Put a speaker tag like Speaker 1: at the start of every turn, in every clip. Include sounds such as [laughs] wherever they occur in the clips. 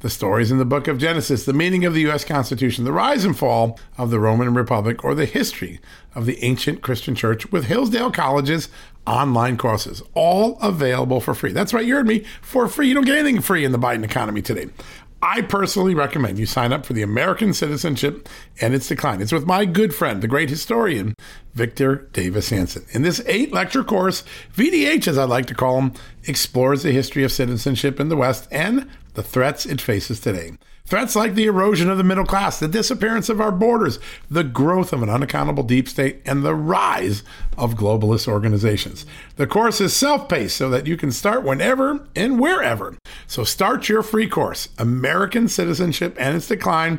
Speaker 1: the stories in the book of Genesis, the meaning of the U.S. Constitution, the rise and fall of the Roman Republic, or the history of the ancient Christian church with Hillsdale College's online courses, all available for free. That's right, you heard me, for free. You don't get anything free in the Biden economy today. I personally recommend you sign up for the American citizenship and its decline. It's with my good friend, the great historian, Victor Davis Hanson. In this eight lecture course, VDH, as I like to call him, explores the history of citizenship in the West and the threats it faces today. Threats like the erosion of the middle class, the disappearance of our borders, the growth of an unaccountable deep state, and the rise of globalist organizations. The course is self paced so that you can start whenever and wherever. So start your free course, American Citizenship and Its Decline,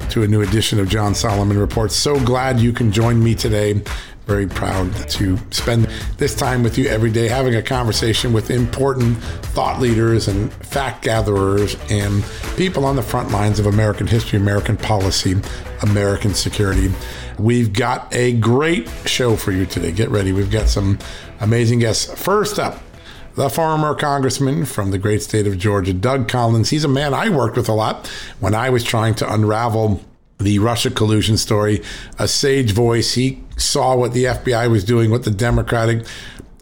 Speaker 1: to a new edition of John Solomon Reports. So glad you can join me today. Very proud to spend this time with you every day, having a conversation with important thought leaders and fact gatherers and people on the front lines of American history, American policy, American security. We've got a great show for you today. Get ready. We've got some amazing guests. First up, the former congressman from the great state of Georgia, Doug Collins. He's a man I worked with a lot when I was trying to unravel the Russia collusion story. A sage voice. He saw what the FBI was doing, what the Democratic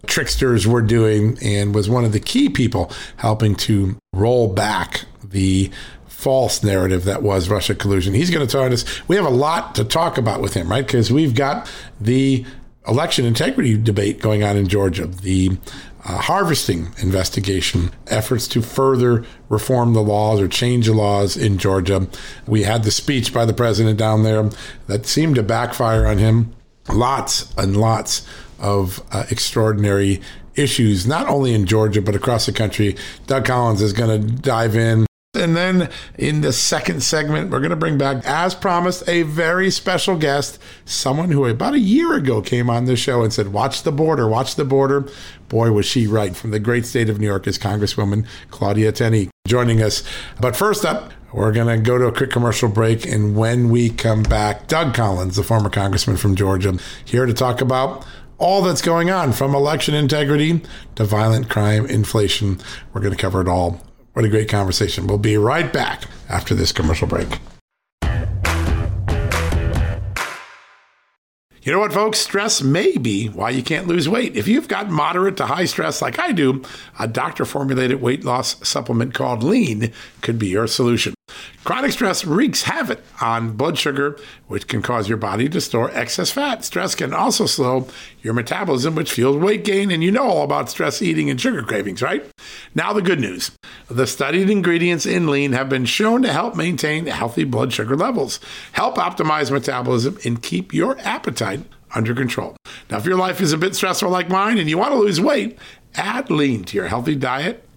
Speaker 1: tricksters were doing, and was one of the key people helping to roll back the false narrative that was Russia collusion. He's going to tell us. We have a lot to talk about with him, right? Because we've got the election integrity debate going on in Georgia, the uh, harvesting investigation, efforts to further reform the laws or change the laws in Georgia. We had the speech by the president down there that seemed to backfire on him. Lots and lots of uh, extraordinary issues, not only in Georgia, but across the country. Doug Collins is going to dive in and then in the second segment, we're going to bring back, as promised, a very special guest, someone who about a year ago came on this show and said, Watch the border, watch the border. Boy, was she right. From the great state of New York is Congresswoman Claudia Tenney joining us. But first up, we're going to go to a quick commercial break. And when we come back, Doug Collins, the former congressman from Georgia, here to talk about all that's going on from election integrity to violent crime, inflation. We're going to cover it all what a great conversation. We'll be right back after this commercial break. You know what, folks? Stress may be why you can't lose weight. If you've got moderate to high stress like I do, a doctor formulated weight loss supplement called Lean could be your solution. Chronic stress wreaks havoc on blood sugar, which can cause your body to store excess fat. Stress can also slow your metabolism, which fuels weight gain. And you know all about stress eating and sugar cravings, right? Now, the good news the studied ingredients in lean have been shown to help maintain healthy blood sugar levels, help optimize metabolism, and keep your appetite under control. Now, if your life is a bit stressful like mine and you want to lose weight, add lean to your healthy diet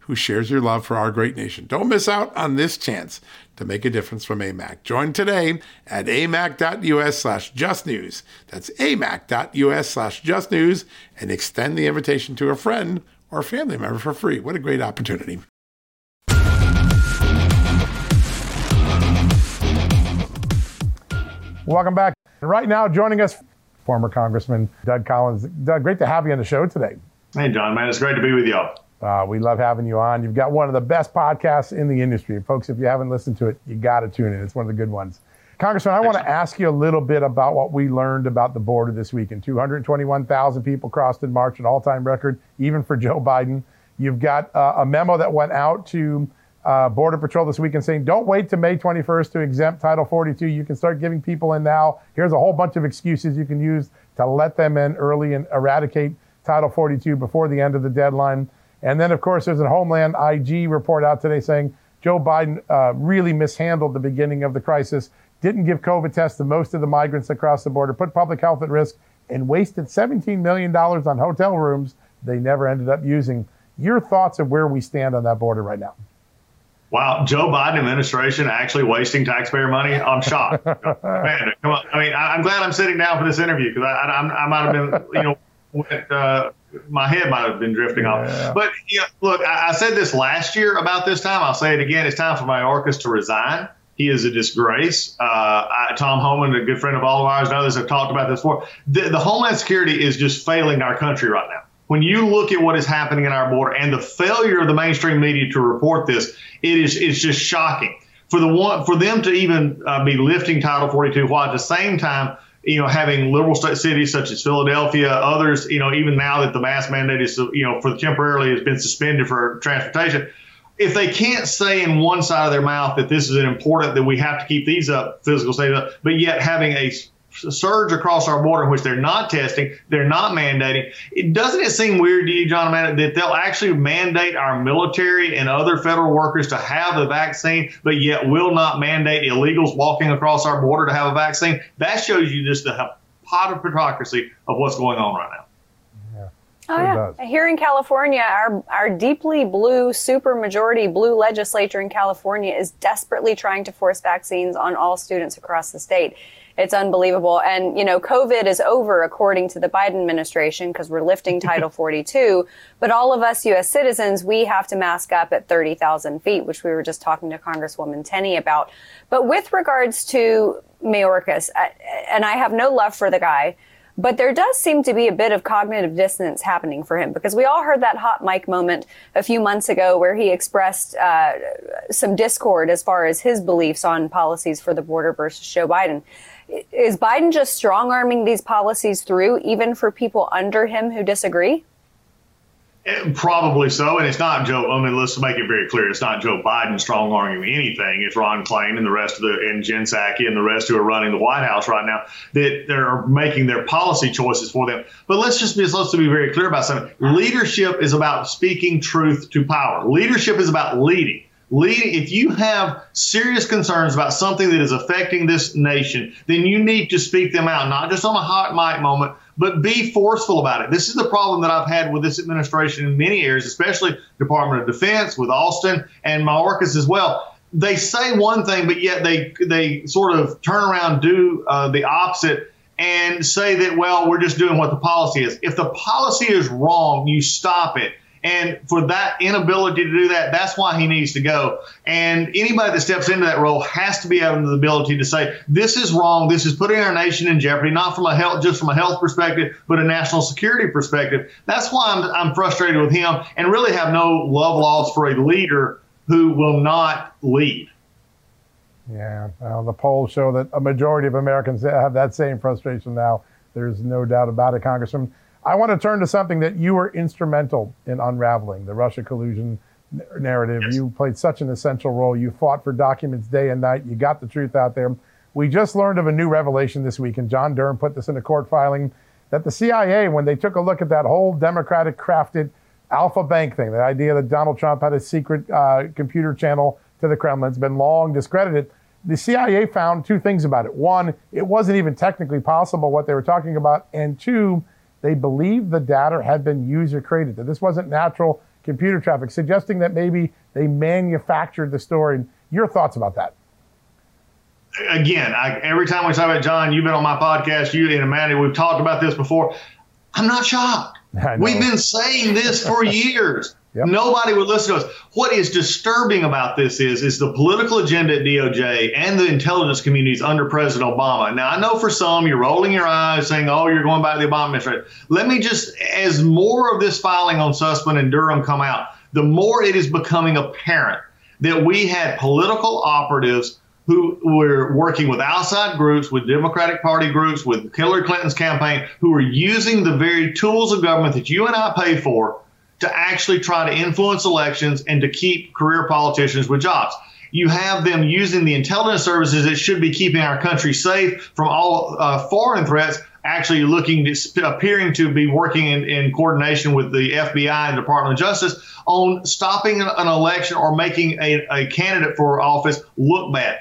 Speaker 1: who shares your love for our great nation. Don't miss out on this chance to make a difference from AMAC. Join today at amac.us slash justnews. That's amac.us slash justnews and extend the invitation to a friend or a family member for free. What a great opportunity. Welcome back. Right now, joining us, former Congressman Doug Collins. Doug, great to have you on the show today.
Speaker 2: Hey, John, man, it's great to be with y'all.
Speaker 1: Uh, we love having you on. You've got one of the best podcasts in the industry. Folks, if you haven't listened to it, you got to tune in. It's one of the good ones. Congressman, I want to ask you a little bit about what we learned about the border this weekend. 221,000 people crossed in March, an all time record, even for Joe Biden. You've got uh, a memo that went out to uh, Border Patrol this weekend saying, don't wait to May 21st to exempt Title 42. You can start giving people in now. Here's a whole bunch of excuses you can use to let them in early and eradicate Title 42 before the end of the deadline. And then, of course, there's a Homeland IG report out today saying Joe Biden uh, really mishandled the beginning of the crisis, didn't give COVID tests to most of the migrants across the border, put public health at risk, and wasted $17 million on hotel rooms they never ended up using. Your thoughts of where we stand on that border right now?
Speaker 2: Wow, Joe Biden administration actually wasting taxpayer money? I'm shocked. [laughs] Man, come on. I mean, I, am glad I'm sitting down for this interview because I, I, I, might have been, you know, [laughs] went, uh, my head might have been drifting yeah. off. But you know, look, I, I, said this last year about this time. I'll say it again. It's time for Mayorkas to resign. He is a disgrace. Uh, I, Tom Homan, a good friend of all of ours, and others have talked about this before. The, the Homeland Security is just failing our country right now. When you look at what is happening in our border and the failure of the mainstream media to report this, it is it's just shocking for the one for them to even uh, be lifting Title 42 while at the same time you know, having liberal state cities such as Philadelphia, others, you know, even now that the mask mandate is, you know, for temporarily has been suspended for transportation, if they can't say in one side of their mouth that this is important, that we have to keep these up, physical state up, but yet having a surge across our border in which they're not testing, they're not mandating. It doesn't it seem weird to you, John, that they'll actually mandate our military and other federal workers to have the vaccine, but yet will not mandate illegals walking across our border to have a vaccine? That shows you just the pot of hypocrisy of what's going on right now.
Speaker 3: Oh, yeah. Here in California, our, our deeply blue, supermajority blue legislature in California is desperately trying to force vaccines on all students across the state. It's unbelievable. And, you know, COVID is over according to the Biden administration because we're lifting [laughs] Title 42. But all of us U.S. citizens, we have to mask up at 30,000 feet, which we were just talking to Congresswoman Tenney about. But with regards to Mayorkas, and I have no love for the guy, but there does seem to be a bit of cognitive dissonance happening for him because we all heard that hot mic moment a few months ago where he expressed uh, some discord as far as his beliefs on policies for the border versus Joe Biden is Biden just strong arming these policies through, even for people under him who disagree?
Speaker 2: Eh, probably so, and it's not Joe. I mean, let's make it very clear: it's not Joe Biden strong arming anything. It's Ron Klain and the rest of the and Jen Psaki and the rest who are running the White House right now that they're making their policy choices for them. But let's just be let's be very clear about something. Leadership is about speaking truth to power. Leadership is about leading lead, if you have serious concerns about something that is affecting this nation, then you need to speak them out, not just on a hot mic moment, but be forceful about it. This is the problem that I've had with this administration in many areas, especially Department of Defense, with Austin and Mayorkas as well. They say one thing, but yet they they sort of turn around, do uh, the opposite, and say that well, we're just doing what the policy is. If the policy is wrong, you stop it. And for that inability to do that, that's why he needs to go. And anybody that steps into that role has to be having the ability to say, this is wrong. This is putting our nation in jeopardy, not from a health, just from a health perspective, but a national security perspective. That's why I'm, I'm frustrated with him and really have no love lost for a leader who will not lead.
Speaker 4: Yeah, well, the polls show that a majority of Americans have that same frustration now. There's no doubt about it, Congressman. I want to turn to something that you were instrumental in unraveling the Russia collusion narrative. Yes. You played such an essential role. You fought for documents day and night. You got the truth out there. We just learned of a new revelation this week, and John Durham put this in a court filing that the CIA, when they took a look at that whole Democratic crafted Alfa Bank thing, the idea that Donald Trump had a secret uh, computer channel to the Kremlin, has been long discredited. The CIA found two things about it. One, it wasn't even technically possible what they were talking about. And two, they believed the data had been user created, that this wasn't natural computer traffic, suggesting that maybe they manufactured the story. And your thoughts about that?
Speaker 2: Again, I, every time we talk about John, you've been on my podcast, you and Amanda, we've talked about this before. I'm not shocked. [laughs] We've been saying this for [laughs] years. Yep. Nobody would listen to us. What is disturbing about this is is the political agenda at DOJ and the intelligence communities under President Obama. Now I know for some you're rolling your eyes saying, "Oh, you're going back to the Obama administration." Let me just, as more of this filing on Sussmann and Durham come out, the more it is becoming apparent that we had political operatives who were working with outside groups, with Democratic Party groups, with Hillary Clinton's campaign, who were using the very tools of government that you and I pay for to actually try to influence elections and to keep career politicians with jobs. You have them using the intelligence services that should be keeping our country safe from all uh, foreign threats, actually looking to, appearing to be working in, in, coordination with the FBI and Department of Justice on stopping an election or making a, a candidate for office look bad.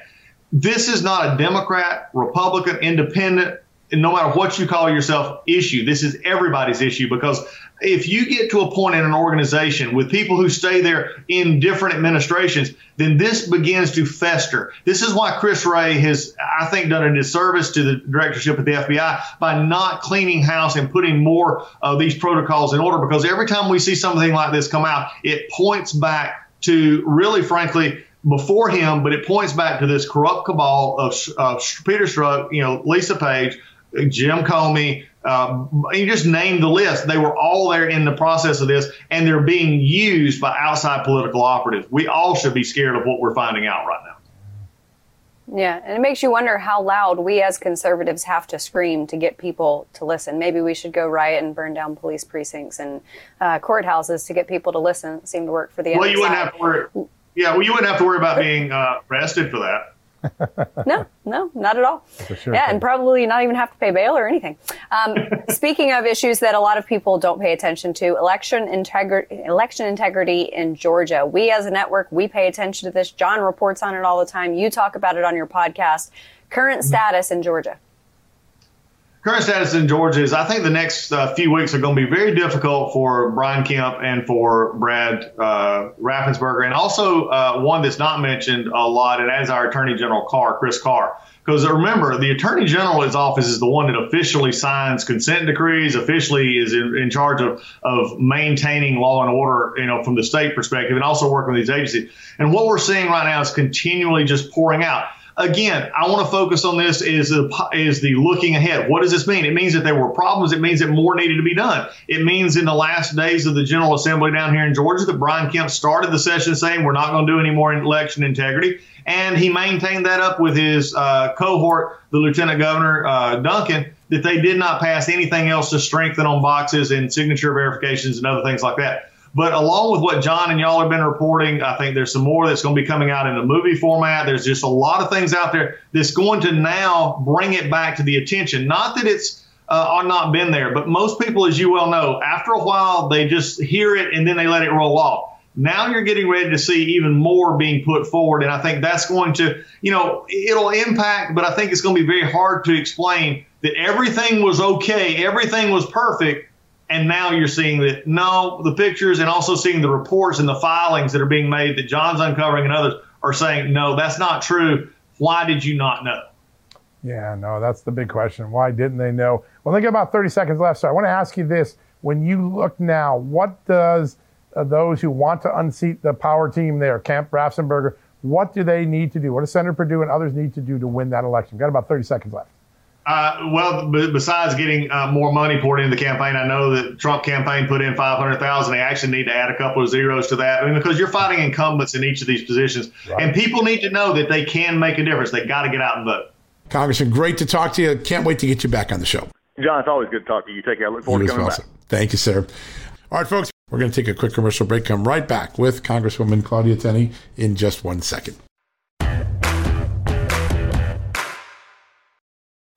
Speaker 2: This is not a Democrat, Republican, Independent, no matter what you call yourself, issue. This is everybody's issue because if you get to a point in an organization with people who stay there in different administrations, then this begins to fester. This is why Chris Wray has, I think, done a disservice to the directorship at the FBI by not cleaning house and putting more of these protocols in order. Because every time we see something like this come out, it points back to really, frankly, before him, but it points back to this corrupt cabal of, of Peter Strzok, you know, Lisa Page, Jim Comey, um, you just name the list. They were all there in the process of this, and they're being used by outside political operatives. We all should be scared of what we're finding out right now.
Speaker 3: Yeah, and it makes you wonder how loud we as conservatives have to scream to get people to listen. Maybe we should go riot and burn down police precincts and uh, courthouses to get people to listen. It seemed to work for the
Speaker 2: well, you wouldn't have to worry. Yeah, well, you wouldn't have to worry about being uh, arrested for that [laughs]
Speaker 3: no, no, not at all. Sure yeah, thing. and probably not even have to pay bail or anything. Um, [laughs] speaking of issues that a lot of people don't pay attention to, election integrity, election integrity in Georgia. We as a network, we pay attention to this. John reports on it all the time. You talk about it on your podcast. Current status in Georgia
Speaker 2: current status in Georgia is I think the next uh, few weeks are going to be very difficult for Brian Kemp and for Brad uh, Raffensperger, and also uh, one that's not mentioned a lot, and that is our Attorney General Carr, Chris Carr. Because remember, the Attorney General's office is the one that officially signs consent decrees, officially is in, in charge of, of maintaining law and order, you know, from the state perspective, and also working with these agencies. And what we're seeing right now is continually just pouring out again, I want to focus on this is the, is the looking ahead. What does this mean? It means that there were problems. It means that more needed to be done. It means in the last days of the General Assembly down here in Georgia that Brian Kemp started the session saying we're not going to do any more election integrity. And he maintained that up with his uh, cohort, the Lieutenant Governor uh, Duncan, that they did not pass anything else to strengthen on boxes and signature verifications and other things like that. But along with what John and y'all have been reporting, I think there's some more that's going to be coming out in the movie format. There's just a lot of things out there that's going to now bring it back to the attention. Not that it's uh, not been there, but most people, as you well know, after a while they just hear it and then they let it roll off. Now you're getting ready to see even more being put forward, and I think that's going to, you know, it'll impact, but I think it's going to be very hard to explain that everything was okay, everything was perfect and now you're seeing that no, the pictures and also seeing the reports and the filings that are being made that John's uncovering and others are saying, no, that's not true. Why did you not know?
Speaker 4: Yeah, no, that's the big question. Why didn't they know? Well, they got about 30 seconds left. So I want to ask you this. When you look now, what does uh, those who want to unseat the power team there, Kemp Raffensperger, what do they need to do? What does Senator Perdue and others need to do to win that election? We've got about 30 seconds left.
Speaker 2: Uh, well, b- besides getting uh, more money poured into the campaign, I know that Trump campaign put in five hundred thousand. They actually need to add a couple of zeros to that. I mean, because you're fighting incumbents in each of these positions, right. and people need to know that they can make a difference. They got to get out and vote.
Speaker 1: Congressman, great to talk to you. Can't wait to get you back on the show.
Speaker 5: John, it's always good to talk to you. Take care. I look forward you to coming well, back.
Speaker 1: Thank you, sir. All right, folks, we're going to take a quick commercial break. Come right back with Congresswoman Claudia Tenney in just one second.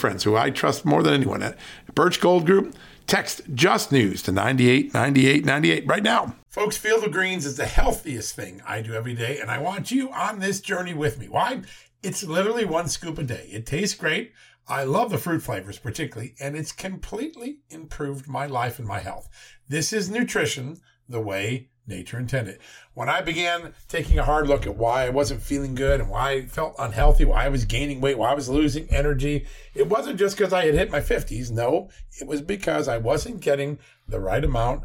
Speaker 1: friends who I trust more than anyone at Birch Gold Group. Text Just News to 989898 right now. Folks, Field of Greens is the healthiest thing I do every day, and I want you on this journey with me. Why? It's literally one scoop a day. It tastes great. I love the fruit flavors particularly, and it's completely improved my life and my health. This is nutrition the way nature intended. When I began taking a hard look at why I wasn't feeling good and why I felt unhealthy, why I was gaining weight, why I was losing energy, it wasn't just because I had hit my 50s. No, it was because I wasn't getting the right amount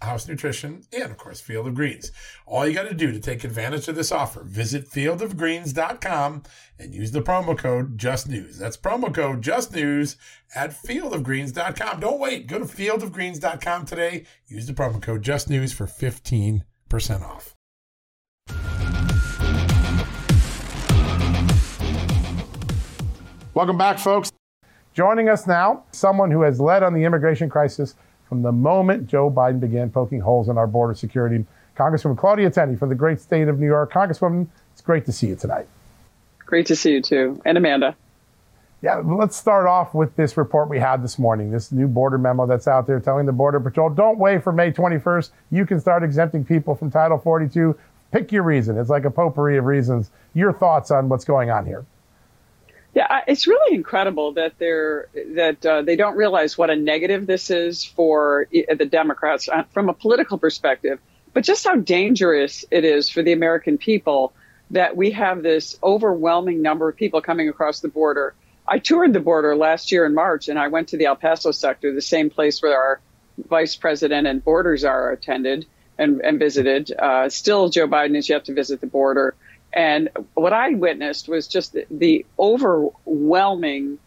Speaker 1: House Nutrition, and of course, Field of Greens. All you got to do to take advantage of this offer, visit fieldofgreens.com and use the promo code JustNews. That's promo code JustNews at fieldofgreens.com. Don't wait. Go to fieldofgreens.com today. Use the promo code JustNews for 15% off. Welcome back, folks.
Speaker 4: Joining us now, someone who has led on the immigration crisis from the moment Joe Biden began poking holes in our border security. Congresswoman Claudia Tenney from the great state of New York. Congresswoman, it's great to see you tonight.
Speaker 6: Great to see you too. And Amanda.
Speaker 4: Yeah, let's start off with this report we had this morning, this new border memo that's out there telling the Border Patrol, don't wait for May 21st. You can start exempting people from Title 42. Pick your reason. It's like a potpourri of reasons. Your thoughts on what's going on here?
Speaker 6: Yeah, it's really incredible that they're that uh, they don't realize what a negative this is for the Democrats uh, from a political perspective, but just how dangerous it is for the American people that we have this overwhelming number of people coming across the border. I toured the border last year in March, and I went to the El Paso sector, the same place where our vice president and borders are attended and, and visited. Uh, still, Joe Biden is yet to visit the border. And what I witnessed was just the overwhelming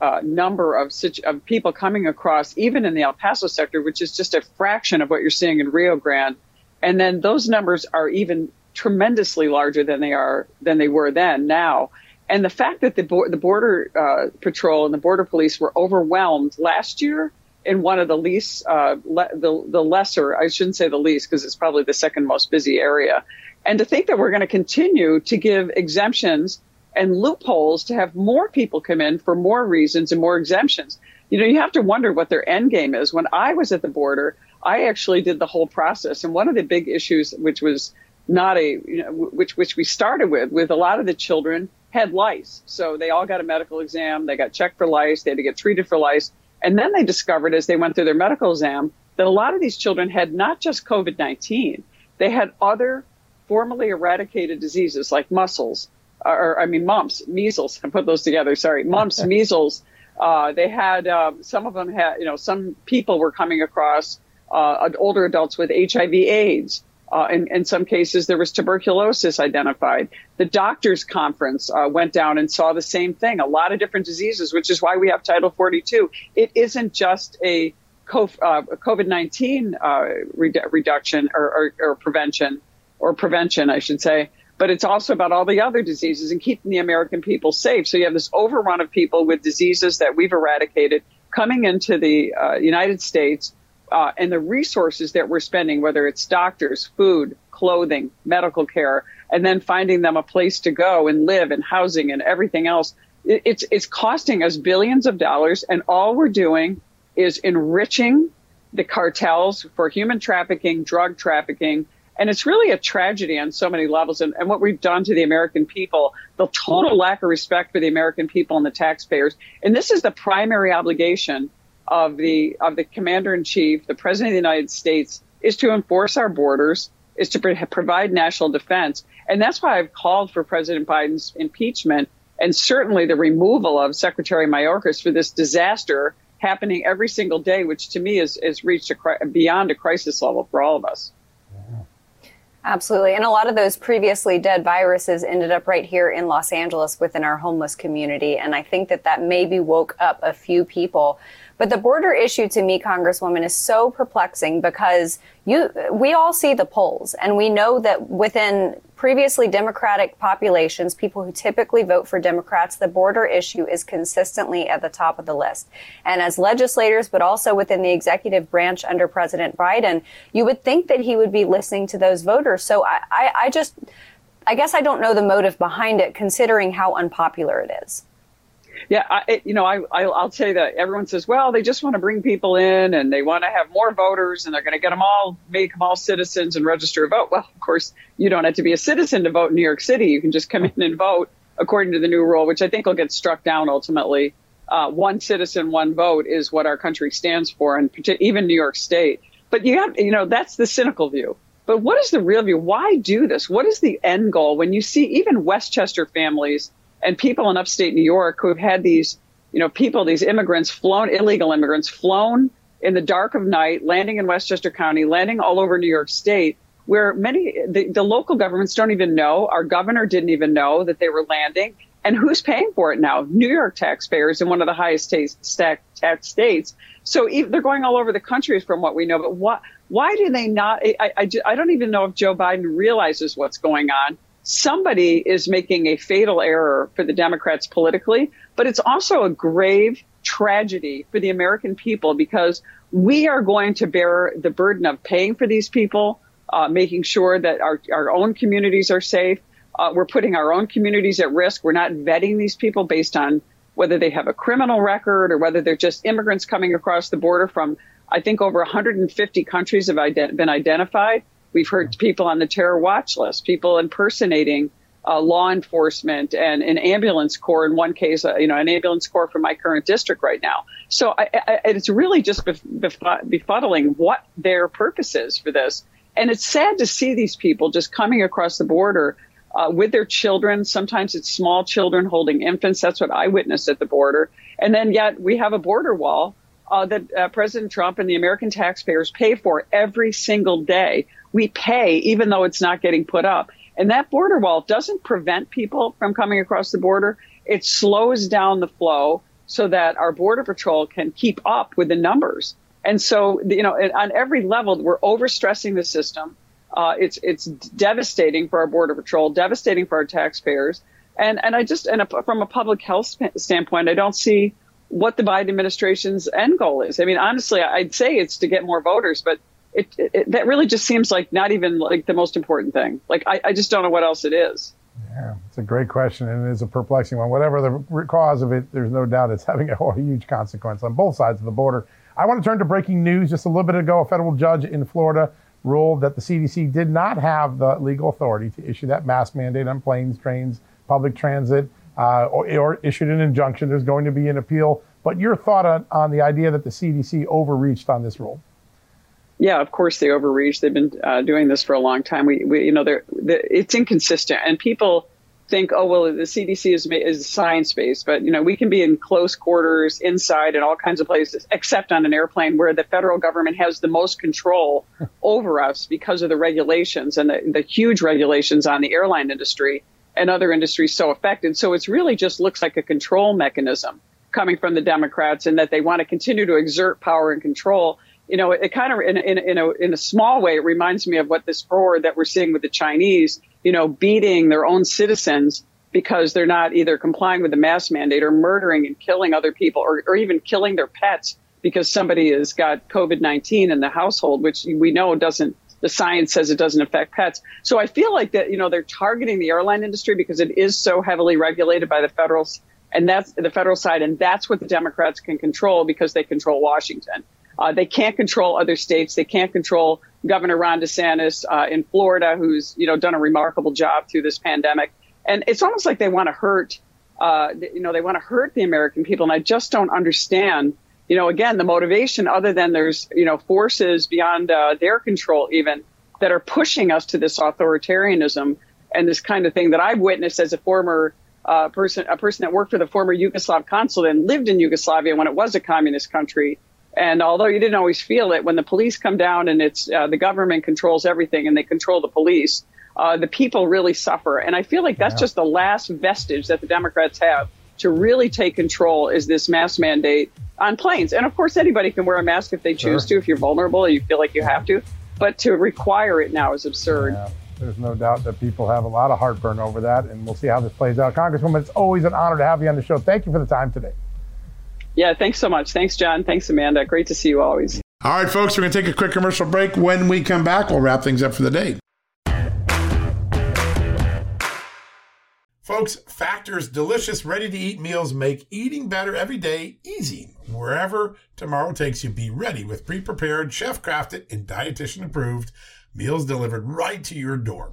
Speaker 6: uh, number of, of people coming across, even in the El Paso sector, which is just a fraction of what you're seeing in Rio Grande. And then those numbers are even tremendously larger than they are than they were then now. And the fact that the, bo- the border uh, patrol and the border police were overwhelmed last year in one of the least, uh, le- the the lesser, I shouldn't say the least because it's probably the second most busy area, and to think that we're going to continue to give exemptions and loopholes to have more people come in for more reasons and more exemptions. You know, you have to wonder what their end game is. When I was at the border, I actually did the whole process. And one of the big issues, which was not a, you know, which, which we started with, with a lot of the children had lice. So they all got a medical exam. They got checked for lice. They had to get treated for lice. And then they discovered as they went through their medical exam that a lot of these children had not just COVID 19, they had other formerly eradicated diseases like mussels, or I mean, mumps, measles. [laughs] I put those together. Sorry, mumps, [laughs] measles. Uh, they had um, some of them had, you know, some people were coming across uh, older adults with HIV/AIDS. Uh, in, in, some cases, there was tuberculosis identified. The doctors' conference uh, went down and saw the same thing. A lot of different diseases, which is why we have Title 42. It isn't just a uh, COVID 19 uh, reduction or, or, or prevention, or prevention, I should say, but it's also about all the other diseases and keeping the American people safe. So you have this overrun of people with diseases that we've eradicated coming into the uh, United States uh, and the resources that we're spending, whether it's doctors, food, clothing, medical care, and then finding them a place to go and live and housing and everything else. It's, it's costing us billions of dollars. And all we're doing is enriching the cartels for human trafficking, drug trafficking. And it's really a tragedy on so many levels. And, and what we've done to the American people, the total lack of respect for the American people and the taxpayers. And this is the primary obligation of the of the commander in chief, the president of the United States, is to enforce our borders, is to pro- provide national defense, and that's why I've called for President Biden's impeachment and certainly the removal of Secretary Mayorkas for this disaster happening every single day, which to me is is reached a, beyond a crisis level for all of us.
Speaker 3: Absolutely. And a lot of those previously dead viruses ended up right here in Los Angeles within our homeless community. And I think that that maybe woke up a few people but the border issue to me, Congresswoman, is so perplexing because you, we all see the polls and we know that within previously Democratic populations, people who typically vote for Democrats, the border issue is consistently at the top of the list. And as legislators, but also within the executive branch under President Biden, you would think that he would be listening to those voters. So I, I, I just, I guess I don't know the motive behind it, considering how unpopular it is.
Speaker 6: Yeah, I, it, you know, I, I will say that everyone says, well, they just want to bring people in and they want to have more voters and they're going to get them all, make them all citizens and register to vote. Well, of course, you don't have to be a citizen to vote in New York City. You can just come in and vote according to the new rule, which I think will get struck down ultimately. Uh, one citizen, one vote is what our country stands for, and even New York State. But you have, you know, that's the cynical view. But what is the real view? Why do this? What is the end goal? When you see even Westchester families and people in upstate New York who have had these, you know, people, these immigrants flown, illegal immigrants flown in the dark of night, landing in Westchester County, landing all over New York State, where many, the, the local governments don't even know. Our governor didn't even know that they were landing. And who's paying for it now? New York taxpayers in one of the highest tax, tax states. So they're going all over the country from what we know. But what, why do they not? I, I, I don't even know if Joe Biden realizes what's going on somebody is making a fatal error for the Democrats politically, but it's also a grave tragedy for the American people because we are going to bear the burden of paying for these people, uh, making sure that our, our own communities are safe. Uh, we're putting our own communities at risk. We're not vetting these people based on whether they have a criminal record or whether they're just immigrants coming across the border from, I think, over 150 countries have ident- been identified. We've heard people on the terror watch list, people impersonating uh, law enforcement and an ambulance corps. In one case, uh, you know, an ambulance corps from my current district right now. So I, I, it's really just bef- befuddling what their purpose is for this. And it's sad to see these people just coming across the border uh, with their children. Sometimes it's small children holding infants. That's what I witnessed at the border. And then yet we have a border wall uh, that uh, President Trump and the American taxpayers pay for every single day we pay even though it's not getting put up. And that border wall doesn't prevent people from coming across the border. It slows down the flow so that our border patrol can keep up with the numbers. And so, you know, on every level, we're overstressing the system. Uh, it's it's devastating for our border patrol, devastating for our taxpayers, and and I just and a, from a public health standpoint, I don't see what the Biden administration's end goal is. I mean, honestly, I'd say it's to get more voters, but it, it, that really just seems like not even like the most important thing. Like I, I just don't know what else it is.
Speaker 4: Yeah, it's a great question, and it is a perplexing one. Whatever the cause of it, there's no doubt it's [laughs] having a huge consequence on both sides of the border. I want to turn to breaking news. Just a little bit ago, a federal judge in Florida ruled that the CDC did not have the legal authority to issue that mask mandate on planes, trains, public transit, uh, or, or, issued an injunction. There's going to be an appeal. But your thought on, on the idea that the CDC overreached on this rule?
Speaker 6: Yeah, of course they overreach. They've been uh, doing this for a long time. We, we you know, they're, they're, it's inconsistent, and people think, oh well, the CDC is is science based, but you know we can be in close quarters, inside, in all kinds of places, except on an airplane where the federal government has the most control [laughs] over us because of the regulations and the, the huge regulations on the airline industry and other industries so affected. So it's really just looks like a control mechanism coming from the Democrats, and that they want to continue to exert power and control you know, it, it kind of, in, in, in, a, in a small way, it reminds me of what this roar that we're seeing with the Chinese, you know, beating their own citizens because they're not either complying with the mask mandate or murdering and killing other people or, or even killing their pets because somebody has got COVID 19 in the household, which we know doesn't, the science says it doesn't affect pets. So I feel like that, you know, they're targeting the airline industry because it is so heavily regulated by the federal and that's the federal side. And that's what the Democrats can control because they control Washington. Uh, they can't control other states. They can't control Governor Ron DeSantis uh, in Florida, who's you know done a remarkable job through this pandemic. And it's almost like they want to hurt, uh, you know, they want to hurt the American people. And I just don't understand, you know, again, the motivation other than there's you know forces beyond uh, their control even that are pushing us to this authoritarianism and this kind of thing that I've witnessed as a former uh, person, a person that worked for the former Yugoslav consulate and lived in Yugoslavia when it was a communist country and although you didn't always feel it, when the police come down and it's uh, the government controls everything and they control the police, uh, the people really suffer. And I feel like that's yeah. just the last vestige that the Democrats have to really take control is this mask mandate on planes. And of course, anybody can wear a mask if they choose sure. to, if you're vulnerable, you feel like you have to. But to require it now is absurd.
Speaker 4: Yeah. There's no doubt that people have a lot of heartburn over that, and we'll see how this plays out. Congresswoman, it's always an honor to have you on the show. Thank you for the time today.
Speaker 6: Yeah, thanks so much. Thanks, John. Thanks, Amanda. Great to see you always.
Speaker 1: All right, folks, we're going to take a quick commercial break. When we come back, we'll wrap things up for the day. Folks, Factor's delicious, ready to eat meals make eating better every day easy. Wherever tomorrow takes you, be ready with pre prepared, chef crafted, and dietitian approved meals delivered right to your door.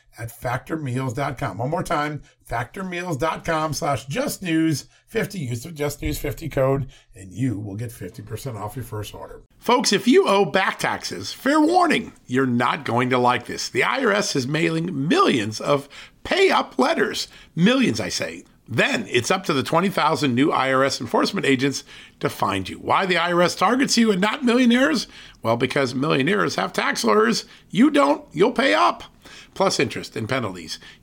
Speaker 1: at factormeals.com. One more time, factormeals.com slash justnews50. Use the justnews50 code and you will get 50% off your first order. Folks, if you owe back taxes, fair warning, you're not going to like this. The IRS is mailing millions of pay up letters. Millions, I say. Then it's up to the 20,000 new IRS enforcement agents to find you. Why the IRS targets you and not millionaires? Well, because millionaires have tax lawyers. You don't, you'll pay up plus interest and penalties.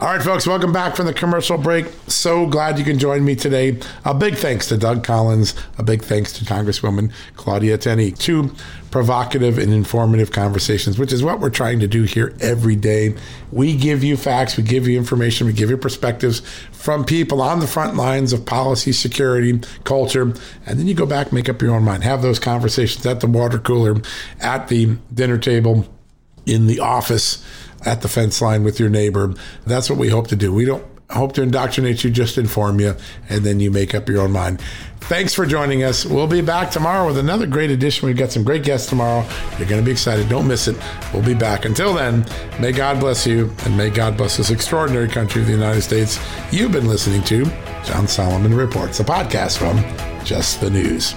Speaker 1: All right, folks, welcome back from the commercial break. So glad you can join me today. A big thanks to Doug Collins. A big thanks to Congresswoman Claudia Tenney. Two provocative and informative conversations, which is what we're trying to do here every day. We give you facts, we give you information, we give you perspectives from people on the front lines of policy, security, culture, and then you go back, make up your own mind. Have those conversations at the water cooler, at the dinner table, in the office at the fence line with your neighbor. That's what we hope to do. We don't hope to indoctrinate you, just inform you, and then you make up your own mind. Thanks for joining us. We'll be back tomorrow with another great edition. We've got some great guests tomorrow. You're going to be excited. Don't miss it. We'll be back. Until then, may God bless you, and may God bless this extraordinary country of the United States. You've been listening to John Solomon Reports, a podcast from Just the News.